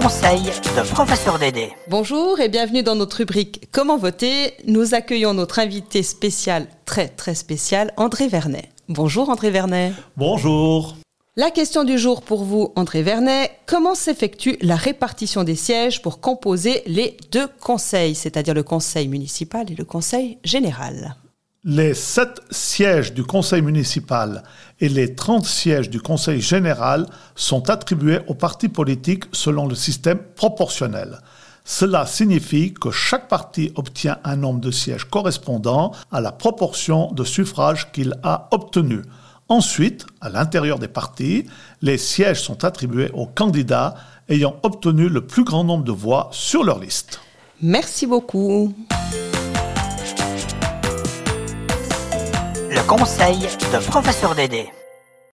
conseil de professeur Dédé. Bonjour et bienvenue dans notre rubrique Comment voter. Nous accueillons notre invité spécial, très très spécial, André Vernet. Bonjour André Vernet. Bonjour. La question du jour pour vous, André Vernet, comment s'effectue la répartition des sièges pour composer les deux conseils, c'est-à-dire le conseil municipal et le conseil général? Les sept sièges du conseil municipal et les 30 sièges du conseil général sont attribués aux partis politiques selon le système proportionnel. Cela signifie que chaque parti obtient un nombre de sièges correspondant à la proportion de suffrages qu'il a obtenu. Ensuite, à l'intérieur des partis, les sièges sont attribués aux candidats ayant obtenu le plus grand nombre de voix sur leur liste. Merci beaucoup. Le conseil de professeur Dédé.